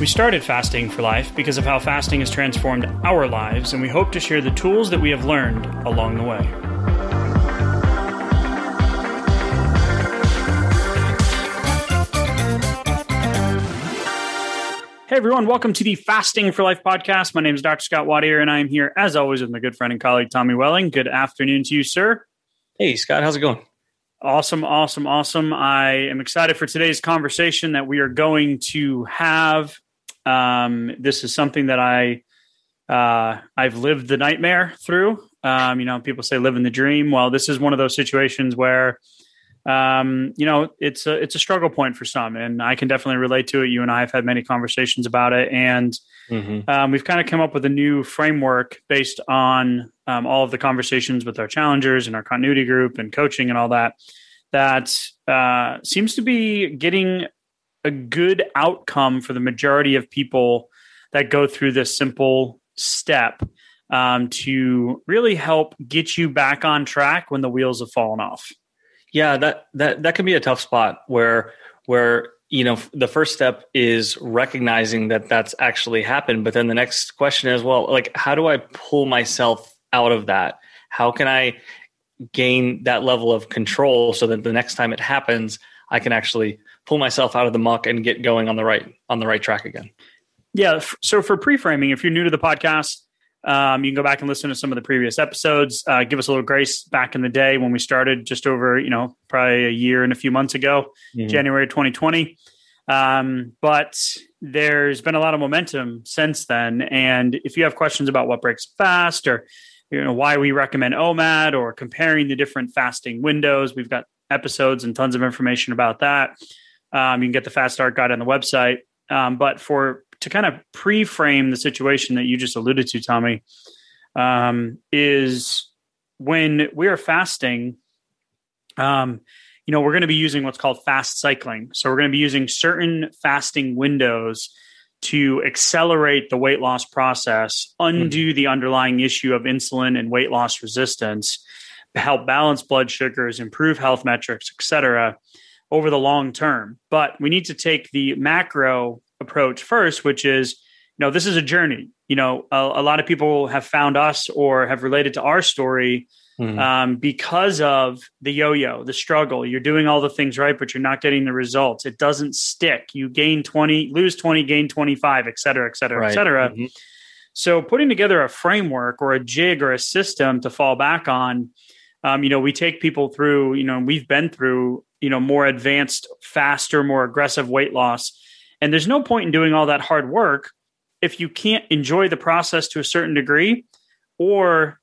We started Fasting for Life because of how fasting has transformed our lives, and we hope to share the tools that we have learned along the way. Hey everyone, welcome to the Fasting for Life podcast. My name is Dr. Scott Watier, and I am here as always with my good friend and colleague Tommy Welling. Good afternoon to you, sir. Hey Scott, how's it going? Awesome, awesome, awesome. I am excited for today's conversation that we are going to have. Um, this is something that I uh, I've lived the nightmare through. Um, you know, people say living the dream. Well, this is one of those situations where um, you know, it's a it's a struggle point for some, and I can definitely relate to it. You and I have had many conversations about it, and mm-hmm. um, we've kind of come up with a new framework based on um, all of the conversations with our challengers and our continuity group and coaching and all that. That uh, seems to be getting a good outcome for the majority of people that go through this simple step um, to really help get you back on track when the wheels have fallen off. Yeah, that that that can be a tough spot where where you know the first step is recognizing that that's actually happened, but then the next question is, well, like how do I pull myself out of that? How can I gain that level of control so that the next time it happens, I can actually pull myself out of the muck and get going on the right on the right track again. Yeah. So for pre-framing, if you're new to the podcast, um, you can go back and listen to some of the previous episodes. Uh, give us a little grace back in the day when we started, just over you know probably a year and a few months ago, mm-hmm. January 2020. Um, but there's been a lot of momentum since then. And if you have questions about what breaks fast or you know why we recommend OMAD or comparing the different fasting windows, we've got episodes and tons of information about that. Um, you can get the Fast Start Guide on the website. Um, but for to kind of pre-frame the situation that you just alluded to, Tommy, um, is when we are fasting. Um, you know, we're going to be using what's called fast cycling. So we're going to be using certain fasting windows to accelerate the weight loss process, undo mm-hmm. the underlying issue of insulin and weight loss resistance, help balance blood sugars, improve health metrics, et cetera, over the long term. But we need to take the macro approach first, which is, you know, this is a journey. You know, a, a lot of people have found us or have related to our story mm-hmm. um, because of the yo-yo, the struggle. You're doing all the things right, but you're not getting the results. It doesn't stick. You gain 20, lose 20, gain 25, et cetera, et cetera, right. et cetera. Mm-hmm. So putting together a framework or a jig or a system to fall back on, um, you know, we take people through, you know, we've been through, you know, more advanced, faster, more aggressive weight loss and there's no point in doing all that hard work if you can't enjoy the process to a certain degree or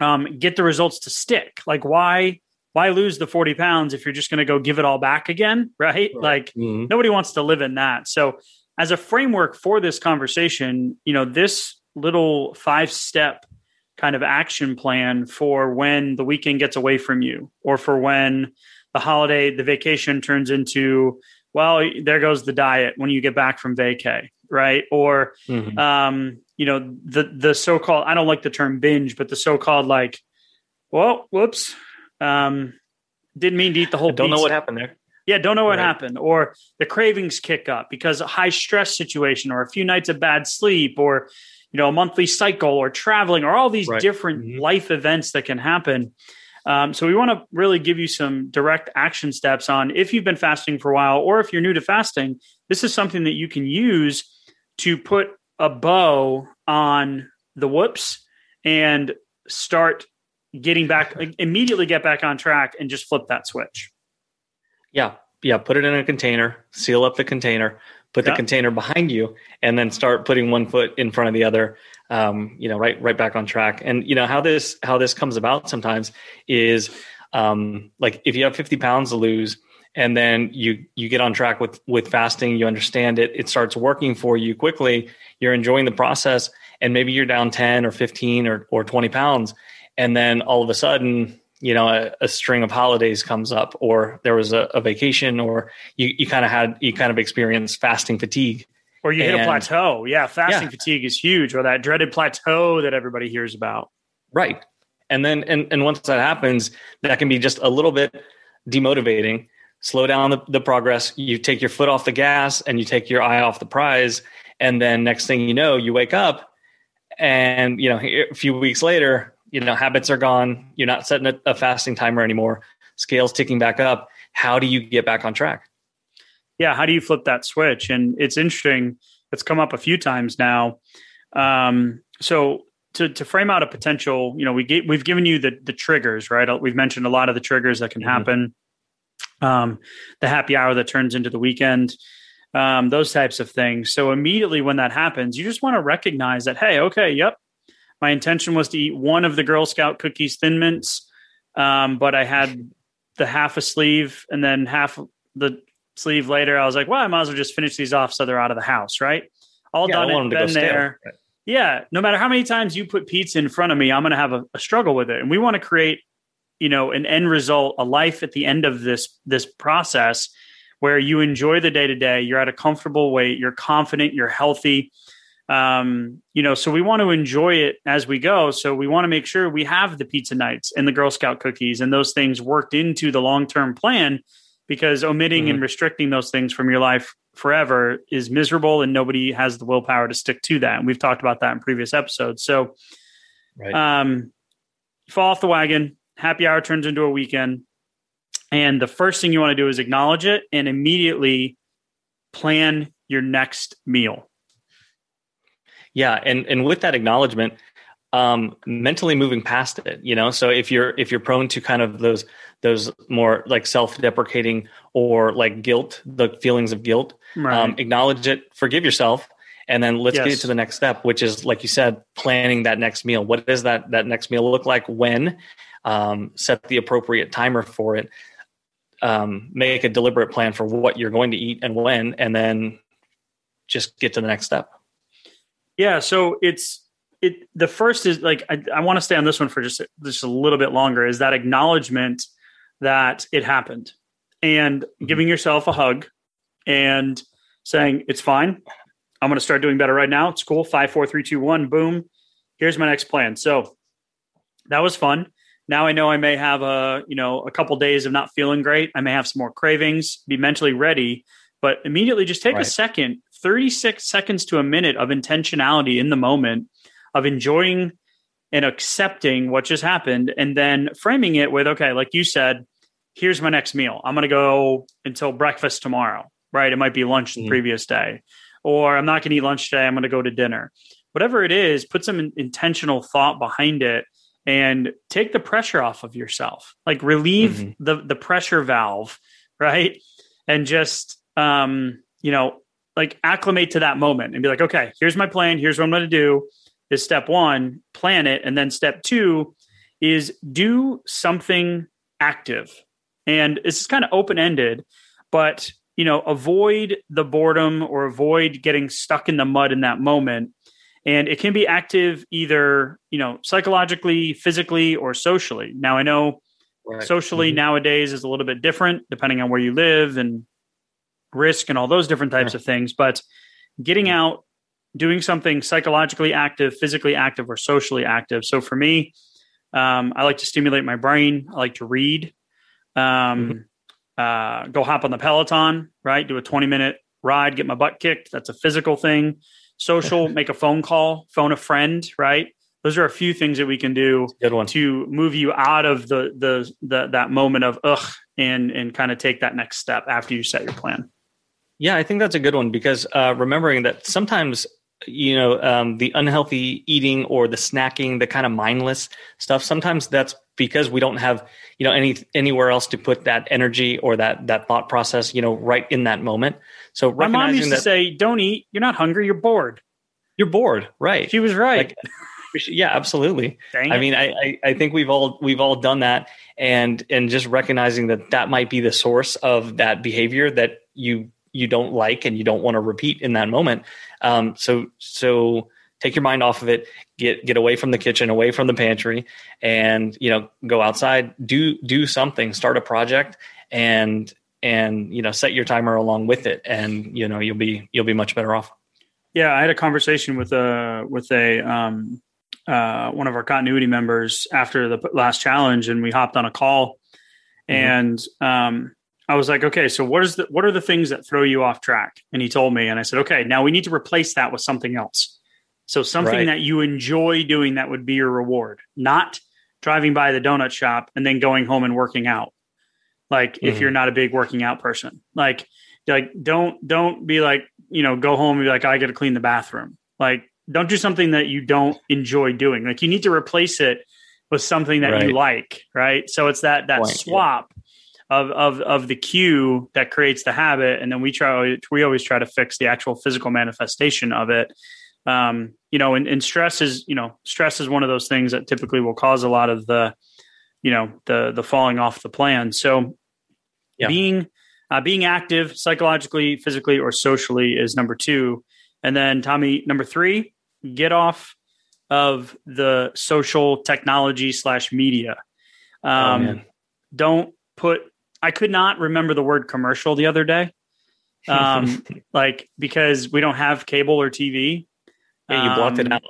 um, get the results to stick. Like why why lose the 40 pounds if you're just going to go give it all back again, right? right. Like mm-hmm. nobody wants to live in that. So as a framework for this conversation, you know, this little five step kind of action plan for when the weekend gets away from you or for when the holiday, the vacation turns into well, there goes the diet when you get back from vacay, right? Or, mm-hmm. um, you know, the the so called I don't like the term binge, but the so called like, well, whoops, um, didn't mean to eat the whole. I don't pizza. know what happened there. Yeah, don't know what right. happened, or the cravings kick up because a high stress situation, or a few nights of bad sleep, or you know, a monthly cycle, or traveling, or all these right. different mm-hmm. life events that can happen. Um, so we want to really give you some direct action steps on if you've been fasting for a while or if you're new to fasting, this is something that you can use to put a bow on the whoops and start getting back immediately get back on track and just flip that switch. Yeah. Yeah. Put it in a container, seal up the container, put the container behind you, and then start putting one foot in front of the other um, you know, right right back on track. And you know how this how this comes about sometimes is um, like if you have 50 pounds to lose and then you you get on track with with fasting you understand it it starts working for you quickly you're enjoying the process and maybe you're down 10 or 15 or, or 20 pounds and then all of a sudden you know a, a string of holidays comes up or there was a, a vacation or you, you kind of had you kind of experienced fasting fatigue or you hit a plateau. Yeah fasting yeah. fatigue is huge or that dreaded plateau that everybody hears about. Right. And then and, and once that happens that can be just a little bit demotivating. Slow down the, the progress. You take your foot off the gas and you take your eye off the prize. And then next thing you know you wake up and you know a few weeks later you know habits are gone. You're not setting a, a fasting timer anymore. Scales ticking back up. How do you get back on track yeah how do you flip that switch? And it's interesting it's come up a few times now. Um, so to, to frame out a potential you know we get, we've given you the the triggers right? We've mentioned a lot of the triggers that can mm-hmm. happen. Um, the happy hour that turns into the weekend um, those types of things. So immediately when that happens you just want to recognize that hey okay yep. My intention was to eat one of the Girl Scout cookies Thin Mints, um, but I had the half a sleeve and then half the sleeve later. I was like, well, I might as well just finish these off so they're out of the house, right? All yeah, done it, been there. Yeah, no matter how many times you put pizza in front of me, I'm going to have a, a struggle with it, and we want to create, you know, an end result, a life at the end of this this process where you enjoy the day to day. You're at a comfortable weight. You're confident. You're healthy um, you know, so we want to enjoy it as we go. So we want to make sure we have the pizza nights and the Girl Scout cookies and those things worked into the long term plan because omitting mm-hmm. and restricting those things from your life forever is miserable and nobody has the willpower to stick to that. And we've talked about that in previous episodes. So, right. um, fall off the wagon, happy hour turns into a weekend. And the first thing you want to do is acknowledge it and immediately plan your next meal. Yeah, and and with that acknowledgement, um, mentally moving past it, you know. So if you're if you're prone to kind of those those more like self-deprecating or like guilt, the feelings of guilt, right. um, acknowledge it, forgive yourself, and then let's yes. get to the next step, which is like you said, planning that next meal. What does that that next meal look like? When? Um, set the appropriate timer for it. Um, make a deliberate plan for what you're going to eat and when, and then just get to the next step. Yeah, so it's it. The first is like I, I want to stay on this one for just just a little bit longer. Is that acknowledgement that it happened and mm-hmm. giving yourself a hug and saying it's fine. I'm going to start doing better right now. It's cool. Five, four, three, two, one. Boom. Here's my next plan. So that was fun. Now I know I may have a you know a couple days of not feeling great. I may have some more cravings. Be mentally ready, but immediately just take right. a second 36 seconds to a minute of intentionality in the moment of enjoying and accepting what just happened and then framing it with okay like you said here's my next meal i'm going to go until breakfast tomorrow right it might be lunch the mm. previous day or i'm not going to eat lunch today i'm going to go to dinner whatever it is put some intentional thought behind it and take the pressure off of yourself like relieve mm-hmm. the the pressure valve right and just um you know like acclimate to that moment and be like, okay, here's my plan. Here's what I'm going to do. Is step one, plan it. And then step two is do something active. And this is kind of open ended, but you know, avoid the boredom or avoid getting stuck in the mud in that moment. And it can be active either, you know, psychologically, physically, or socially. Now, I know right. socially mm-hmm. nowadays is a little bit different depending on where you live and risk and all those different types of things. But getting out, doing something psychologically active, physically active, or socially active. So for me, um, I like to stimulate my brain. I like to read. Um, mm-hmm. uh, go hop on the Peloton, right? Do a 20 minute ride, get my butt kicked. That's a physical thing. Social, make a phone call, phone a friend, right? Those are a few things that we can do to move you out of the, the the that moment of ugh and and kind of take that next step after you set your plan. Yeah, I think that's a good one because uh, remembering that sometimes you know um, the unhealthy eating or the snacking, the kind of mindless stuff. Sometimes that's because we don't have you know any anywhere else to put that energy or that that thought process. You know, right in that moment. So my mom used that, to say, "Don't eat. You're not hungry. You're bored. You're bored." Right. She was right. Like, yeah, absolutely. Dang I mean, I, I I think we've all we've all done that, and and just recognizing that that might be the source of that behavior that you you don't like and you don't want to repeat in that moment. Um, so so take your mind off of it, get get away from the kitchen, away from the pantry, and you know go outside, do do something, start a project, and and you know set your timer along with it, and you know you'll be you'll be much better off. Yeah, I had a conversation with a with a um, uh, one of our continuity members after the last challenge, and we hopped on a call, mm-hmm. and um, I was like, okay, so what is the what are the things that throw you off track? And he told me, and I said, okay, now we need to replace that with something else. So something right. that you enjoy doing that would be your reward, not driving by the donut shop and then going home and working out. Like mm-hmm. if you're not a big working out person, like like don't don't be like you know go home and be like I got to clean the bathroom. Like don't do something that you don't enjoy doing. Like you need to replace it with something that right. you like, right? So it's that that Point, swap yeah. Of of of the cue that creates the habit, and then we try we always try to fix the actual physical manifestation of it. Um, you know, and, and stress is you know stress is one of those things that typically will cause a lot of the you know the the falling off the plan. So yeah. being uh, being active psychologically, physically, or socially is number two. And then Tommy, number three, get off of the social technology slash media. Oh, um, oh, don't put. I could not remember the word commercial the other day, um, like because we don't have cable or TV. Yeah, you blocked um, it out.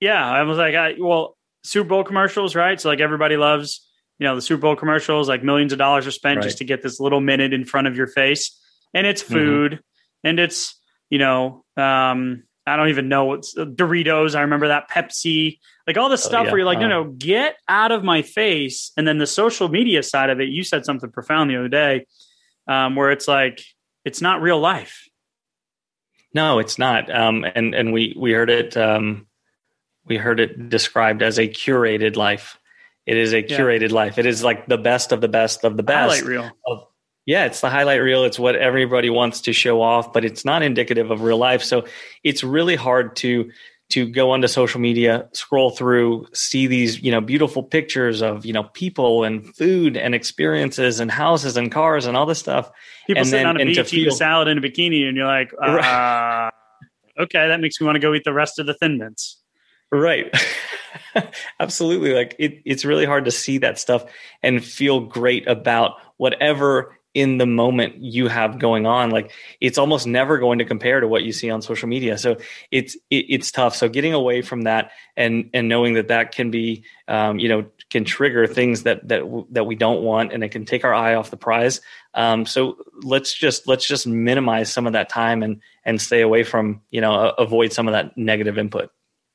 Yeah, I was like, I, well, Super Bowl commercials, right? So like everybody loves, you know, the Super Bowl commercials. Like millions of dollars are spent right. just to get this little minute in front of your face, and it's mm-hmm. food, mm-hmm. and it's you know, um, I don't even know what's uh, Doritos. I remember that Pepsi, like all this oh, stuff oh, yeah. where you're like, no, no, get out of my face. And then the social media side of it, you said something profound the other day, um, where it's like it's not real life. No, it's not. Um, and and we we heard it um, we heard it described as a curated life. It is a curated yeah. life. It is like the best of the best of the best. Highlight reel. Of, yeah, it's the highlight reel. It's what everybody wants to show off, but it's not indicative of real life. So it's really hard to to go onto social media, scroll through, see these, you know, beautiful pictures of, you know, people and food and experiences and houses and cars and all this stuff. People and sitting then, on a beach feel, eating a salad in a bikini and you're like, uh, okay, that makes me want to go eat the rest of the thin mints. Right. Absolutely. Like it, it's really hard to see that stuff and feel great about whatever in the moment you have going on like it's almost never going to compare to what you see on social media so it's it, it's tough so getting away from that and and knowing that that can be um, you know can trigger things that that that we don't want and it can take our eye off the prize um, so let's just let's just minimize some of that time and and stay away from you know avoid some of that negative input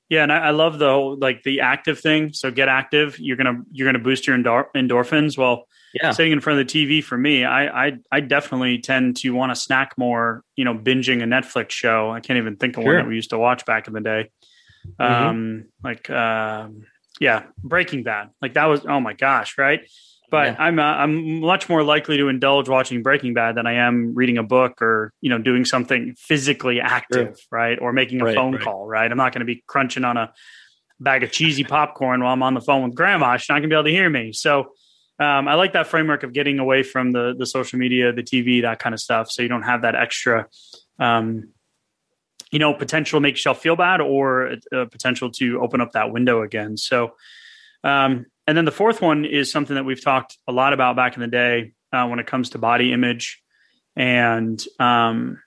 yeah, and I, I, love the whole like the active thing. So get active. You're gonna you're gonna boost your endor- endorphins. Well, yeah. sitting in front of the TV for me, I I, I definitely tend to want to snack more. You know, binging a Netflix show. I can't even think of sure. one that we used to watch back in the day. Mm-hmm. Um, like uh, yeah, Breaking Bad. Like that was oh my gosh, right? But yeah. I'm uh, I'm much more likely to indulge watching Breaking Bad than I am reading a book or you know doing something physically active, sure. right? Or making a right, phone right. call, right? I'm not going to be crunching on a bag of cheesy popcorn while I'm on the phone with grandma. She's not going to be able to hear me. So um, I like that framework of getting away from the the social media, the TV, that kind of stuff, so you don't have that extra, um, you know, potential make yourself feel bad or a, a potential to open up that window again. So, um, and then the fourth one is something that we've talked a lot about back in the day uh, when it comes to body image and um,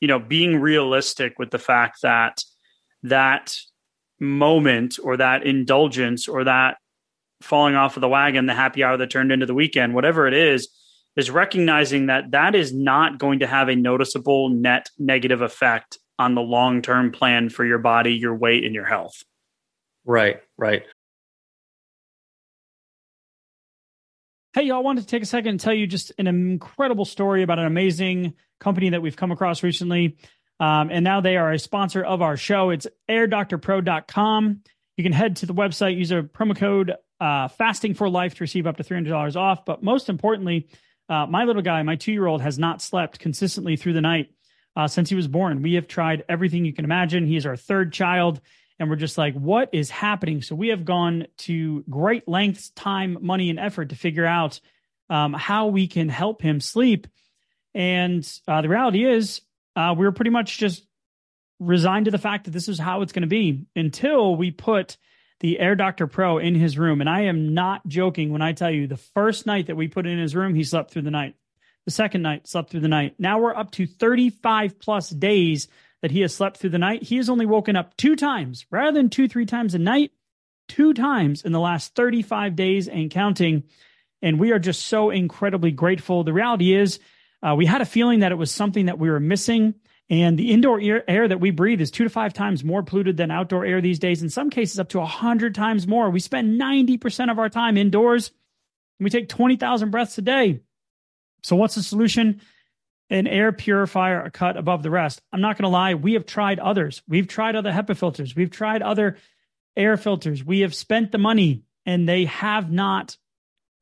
you know being realistic with the fact that that moment or that indulgence or that falling off of the wagon, the happy hour that turned into the weekend, whatever it is, is recognizing that that is not going to have a noticeable net negative effect on the long term plan for your body, your weight, and your health. Right, right. Hey, y'all, I wanted to take a second and tell you just an incredible story about an amazing company that we've come across recently. Um, and now they are a sponsor of our show. It's airdoctorpro.com. You can head to the website, use a promo code uh, fasting for life to receive up to $300 off. But most importantly, uh, my little guy, my two year old, has not slept consistently through the night uh, since he was born. We have tried everything you can imagine. He is our third child, and we're just like, what is happening? So we have gone to great lengths, time, money, and effort to figure out um, how we can help him sleep. And uh, the reality is, uh, we we're pretty much just resigned to the fact that this is how it's going to be until we put the Air Doctor Pro in his room. And I am not joking when I tell you the first night that we put in his room, he slept through the night. The second night, slept through the night. Now we're up to 35 plus days that he has slept through the night. He has only woken up two times rather than two, three times a night, two times in the last 35 days and counting. And we are just so incredibly grateful. The reality is, uh, we had a feeling that it was something that we were missing. And the indoor air, air, that we breathe is two to five times more polluted than outdoor air these days. In some cases, up to 100 times more. We spend 90% of our time indoors and we take 20,000 breaths a day. So, what's the solution? An air purifier, a cut above the rest. I'm not going to lie, we have tried others. We've tried other HEPA filters, we've tried other air filters. We have spent the money and they have not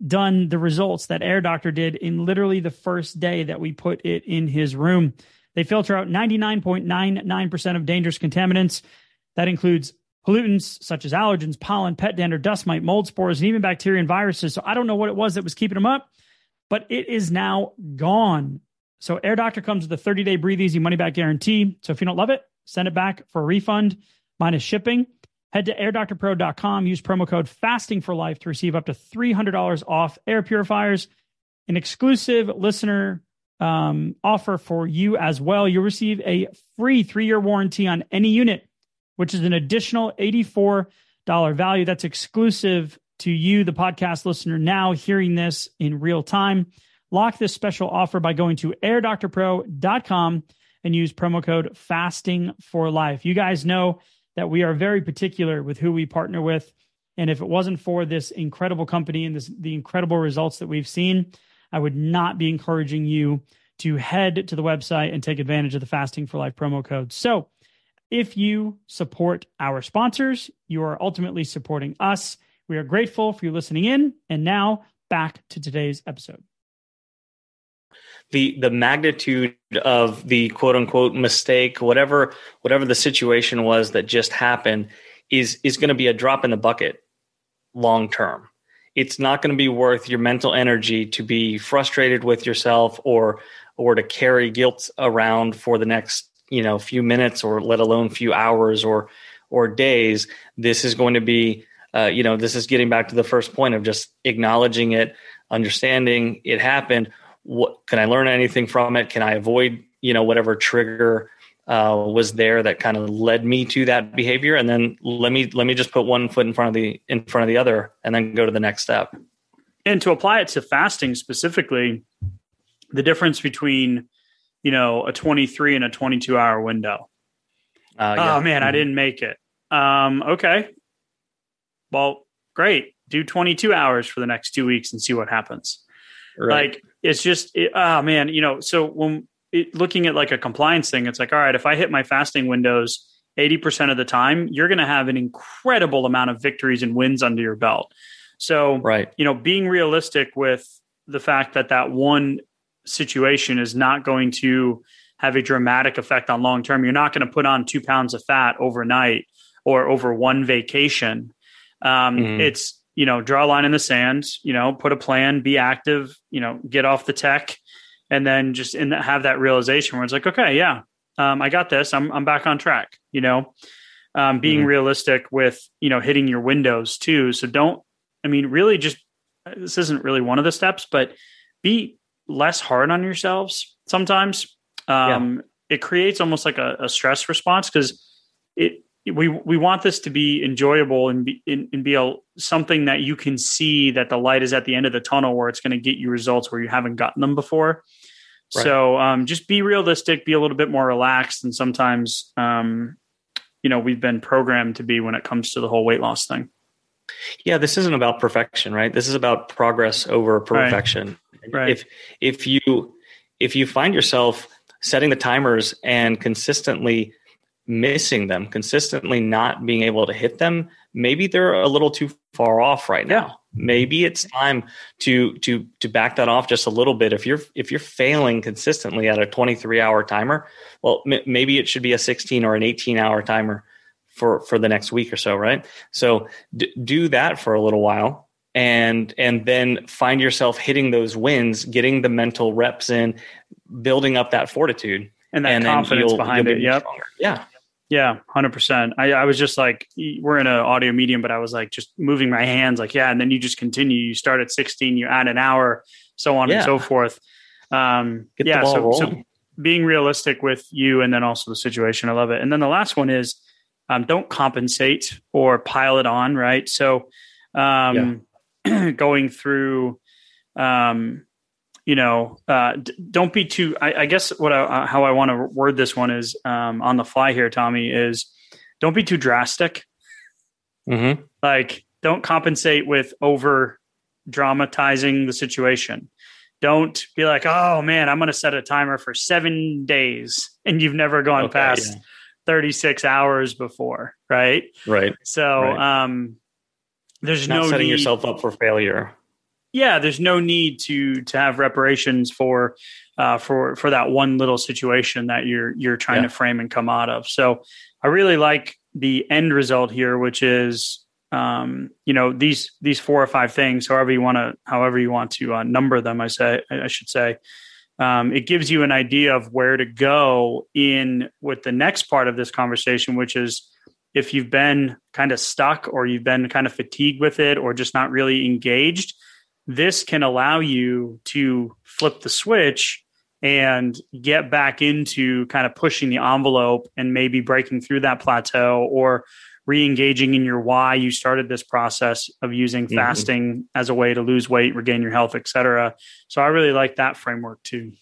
done the results that Air Doctor did in literally the first day that we put it in his room. They filter out 99.99% of dangerous contaminants. That includes pollutants such as allergens, pollen, pet dander, dust mite, mold spores, and even bacteria and viruses. So I don't know what it was that was keeping them up, but it is now gone. So Air Doctor comes with a 30 day breathe easy money back guarantee. So if you don't love it, send it back for a refund minus shipping. Head to airdoctorpro.com, use promo code fasting for life to receive up to $300 off air purifiers, an exclusive listener um, offer for you as well. You'll receive a free three year warranty on any unit, which is an additional $84 value. That's exclusive to you, the podcast listener, now hearing this in real time. Lock this special offer by going to airdoctorpro.com and use promo code fasting for life. You guys know that we are very particular with who we partner with. And if it wasn't for this incredible company and this, the incredible results that we've seen, I would not be encouraging you to head to the website and take advantage of the Fasting for Life promo code. So, if you support our sponsors, you are ultimately supporting us. We are grateful for you listening in. And now back to today's episode. The the magnitude of the quote unquote mistake, whatever whatever the situation was that just happened, is is going to be a drop in the bucket long term. It's not going to be worth your mental energy to be frustrated with yourself or or to carry guilt around for the next you know few minutes or let alone few hours or or days. This is going to be uh, you know this is getting back to the first point of just acknowledging it, understanding it happened what can I learn anything from it? Can I avoid, you know, whatever trigger uh, was there that kind of led me to that behavior? And then let me let me just put one foot in front of the in front of the other, and then go to the next step. And to apply it to fasting specifically, the difference between you know a 23 and a 22 hour window. Uh, yeah. Oh man, mm-hmm. I didn't make it. Um, okay, well, great. Do 22 hours for the next two weeks and see what happens. Right. Like it's just, it, oh man, you know, so when it, looking at like a compliance thing, it's like, all right, if I hit my fasting windows 80% of the time, you're going to have an incredible amount of victories and wins under your belt. So, right. you know, being realistic with the fact that that one situation is not going to have a dramatic effect on long term. You're not going to put on two pounds of fat overnight or over one vacation. Um, mm-hmm. It's you know, draw a line in the sand, you know, put a plan, be active, you know, get off the tech, and then just in that, have that realization where it's like, okay, yeah, um, I got this. I'm I'm back on track. You know, um, being mm-hmm. realistic with you know hitting your windows too. So don't. I mean, really, just this isn't really one of the steps, but be less hard on yourselves sometimes. Um, yeah. It creates almost like a, a stress response because it we we want this to be enjoyable and be and, and be a, something that you can see that the light is at the end of the tunnel where it's going to get you results where you haven't gotten them before. Right. So um, just be realistic, be a little bit more relaxed, and sometimes um, you know we've been programmed to be when it comes to the whole weight loss thing. Yeah, this isn't about perfection, right? This is about progress over perfection. Right. right. If if you if you find yourself setting the timers and consistently missing them, consistently not being able to hit them, maybe they're a little too far off right now. Yeah. Maybe it's time to to to back that off just a little bit. If you're if you're failing consistently at a 23 hour timer, well, m- maybe it should be a 16 or an 18 hour timer for for the next week or so, right? So d- do that for a little while and and then find yourself hitting those wins, getting the mental reps in, building up that fortitude and that and confidence behind it. Yep. Stronger. Yeah. Yeah, hundred percent. I, I was just like, we're in an audio medium, but I was like, just moving my hands, like, yeah, and then you just continue. You start at sixteen, you add an hour, so on yeah. and so forth. Um, Get yeah, so, so, being realistic with you, and then also the situation. I love it. And then the last one is, um, don't compensate or pile it on. Right. So, um, yeah. going through, um, you know, uh, d- don't be too. I, I guess what I, uh, how I want to word this one is um, on the fly here, Tommy. Is don't be too drastic. Mm-hmm. Like, don't compensate with over dramatizing the situation. Don't be like, oh man, I'm going to set a timer for seven days, and you've never gone okay, past yeah. 36 hours before, right? Right. So, right. um, there's Not no setting need, yourself up for failure yeah, there's no need to to have reparations for uh, for for that one little situation that you're you're trying yeah. to frame and come out of. So I really like the end result here, which is um, you know these these four or five things, however you want to however you want to uh, number them. I say I should say. Um, it gives you an idea of where to go in with the next part of this conversation, which is if you've been kind of stuck or you've been kind of fatigued with it or just not really engaged this can allow you to flip the switch and get back into kind of pushing the envelope and maybe breaking through that plateau or re-engaging in your why you started this process of using mm-hmm. fasting as a way to lose weight regain your health etc so i really like that framework too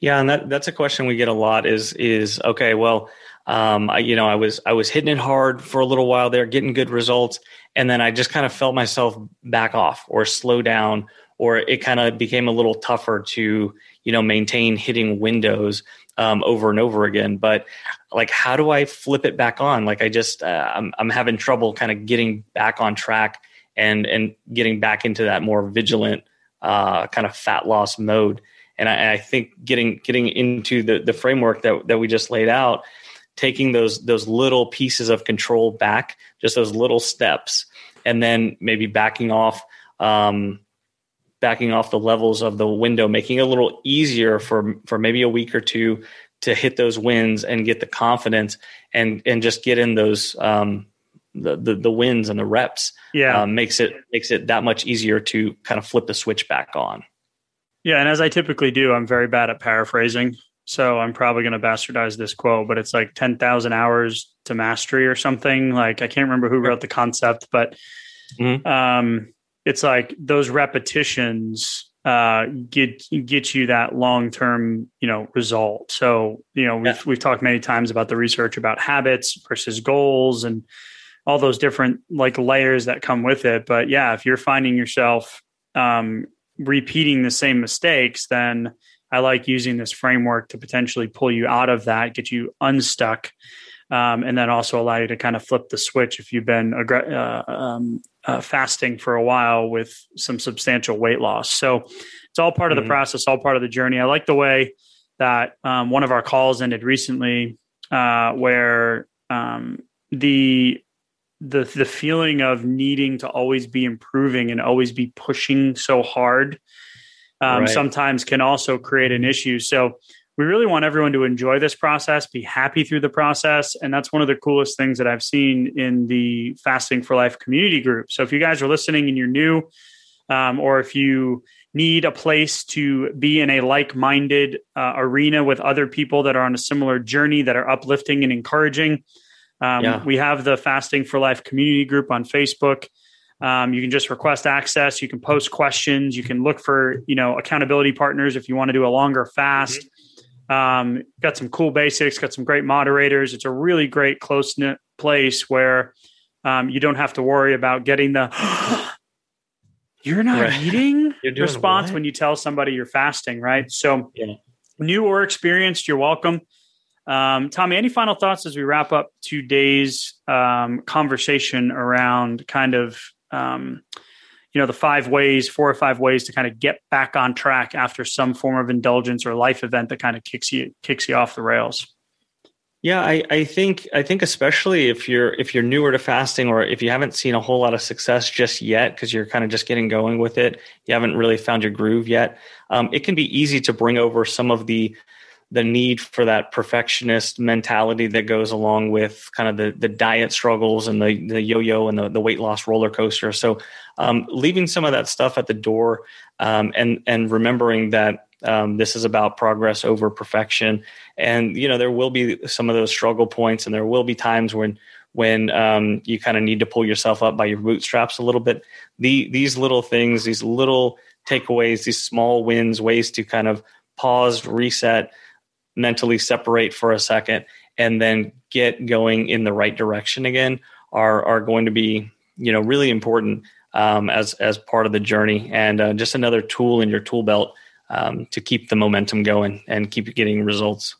yeah and that, that's a question we get a lot is is okay well um, I, you know i was i was hitting it hard for a little while there getting good results and then I just kind of felt myself back off or slow down, or it kind of became a little tougher to you know maintain hitting windows um, over and over again. But like, how do I flip it back on? Like, I just uh, I'm I'm having trouble kind of getting back on track and and getting back into that more vigilant uh, kind of fat loss mode. And I, I think getting getting into the the framework that that we just laid out taking those those little pieces of control back, just those little steps, and then maybe backing off, um, backing off the levels of the window, making it a little easier for for maybe a week or two to hit those wins and get the confidence and and just get in those um, the, the, the wins and the reps. Yeah, um, makes it makes it that much easier to kind of flip the switch back on. Yeah, and as I typically do, I'm very bad at paraphrasing. So I'm probably going to bastardize this quote, but it's like 10,000 hours to mastery or something. Like I can't remember who wrote the concept, but mm-hmm. um, it's like those repetitions uh, get get you that long term, you know, result. So you know we've yeah. we've talked many times about the research about habits versus goals and all those different like layers that come with it. But yeah, if you're finding yourself um, repeating the same mistakes, then I like using this framework to potentially pull you out of that, get you unstuck, um, and then also allow you to kind of flip the switch if you've been uh, um, uh, fasting for a while with some substantial weight loss. So it's all part of mm-hmm. the process, all part of the journey. I like the way that um, one of our calls ended recently, uh, where um, the the the feeling of needing to always be improving and always be pushing so hard um, right. sometimes can also create an issue. So we really want everyone to enjoy this process, be happy through the process. And that's one of the coolest things that I've seen in the Fasting for Life community group. So if you guys are listening and you're new, um, or if you need a place to be in a like minded uh, arena with other people that are on a similar journey that are uplifting and encouraging, um, yeah. we have the Fasting for Life community group on Facebook. Um, you can just request access. You can post questions. You can look for you know accountability partners if you want to do a longer fast. Mm-hmm. Um, got some cool basics. Got some great moderators. It's a really great close knit place where um, you don't have to worry about getting the you're not right. eating you're response what? when you tell somebody you're fasting, right? So yeah. new or experienced, you're welcome. Um, Tommy, any final thoughts as we wrap up today's um, conversation around kind of um, you know the five ways four or five ways to kind of get back on track after some form of indulgence or life event that kind of kicks you kicks you off the rails. Yeah I, I think i think especially if you're if you're newer to fasting or if you haven't seen a whole lot of success just yet because you're kind of just getting going with it you haven't really found your groove yet um, it can be easy to bring over some of the the need for that perfectionist mentality that goes along with kind of the, the diet struggles and the, the yo-yo and the, the weight loss roller coaster. So um, leaving some of that stuff at the door um, and, and remembering that um, this is about progress over perfection. And, you know, there will be some of those struggle points and there will be times when, when um, you kind of need to pull yourself up by your bootstraps a little bit. The, these little things, these little takeaways, these small wins, ways to kind of pause, reset, mentally separate for a second and then get going in the right direction again are are going to be you know really important um, as as part of the journey and uh, just another tool in your tool belt um, to keep the momentum going and keep getting results.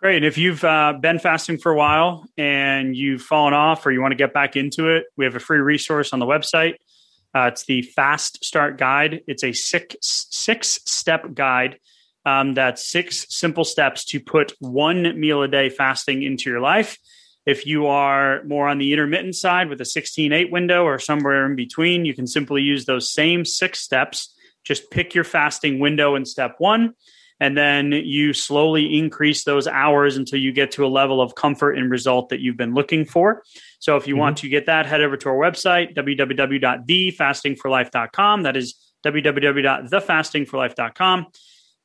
Great. And if you've uh, been fasting for a while and you've fallen off or you want to get back into it, we have a free resource on the website. Uh, it's the Fast Start Guide. It's a six six step guide um, that's six simple steps to put one meal a day fasting into your life. If you are more on the intermittent side with a 16 8 window or somewhere in between, you can simply use those same six steps. Just pick your fasting window in step one, and then you slowly increase those hours until you get to a level of comfort and result that you've been looking for. So if you mm-hmm. want to get that, head over to our website, www.thefastingforlife.com. That is www.thefastingforlife.com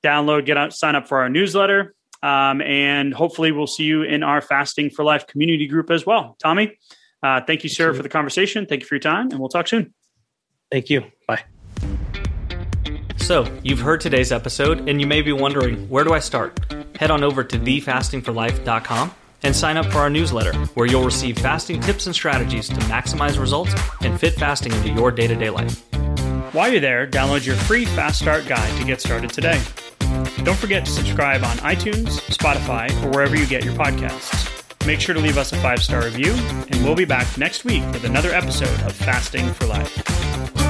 download, get out, sign up for our newsletter. Um, and hopefully we'll see you in our Fasting for Life community group as well. Tommy, uh, thank you, sir, for the conversation. Thank you for your time, and we'll talk soon. Thank you. Bye. So, you've heard today's episode, and you may be wondering, where do I start? Head on over to thefastingforlife.com and sign up for our newsletter, where you'll receive fasting tips and strategies to maximize results and fit fasting into your day to day life. While you're there, download your free Fast Start guide to get started today. Don't forget to subscribe on iTunes, Spotify, or wherever you get your podcasts. Make sure to leave us a five star review, and we'll be back next week with another episode of Fasting for Life.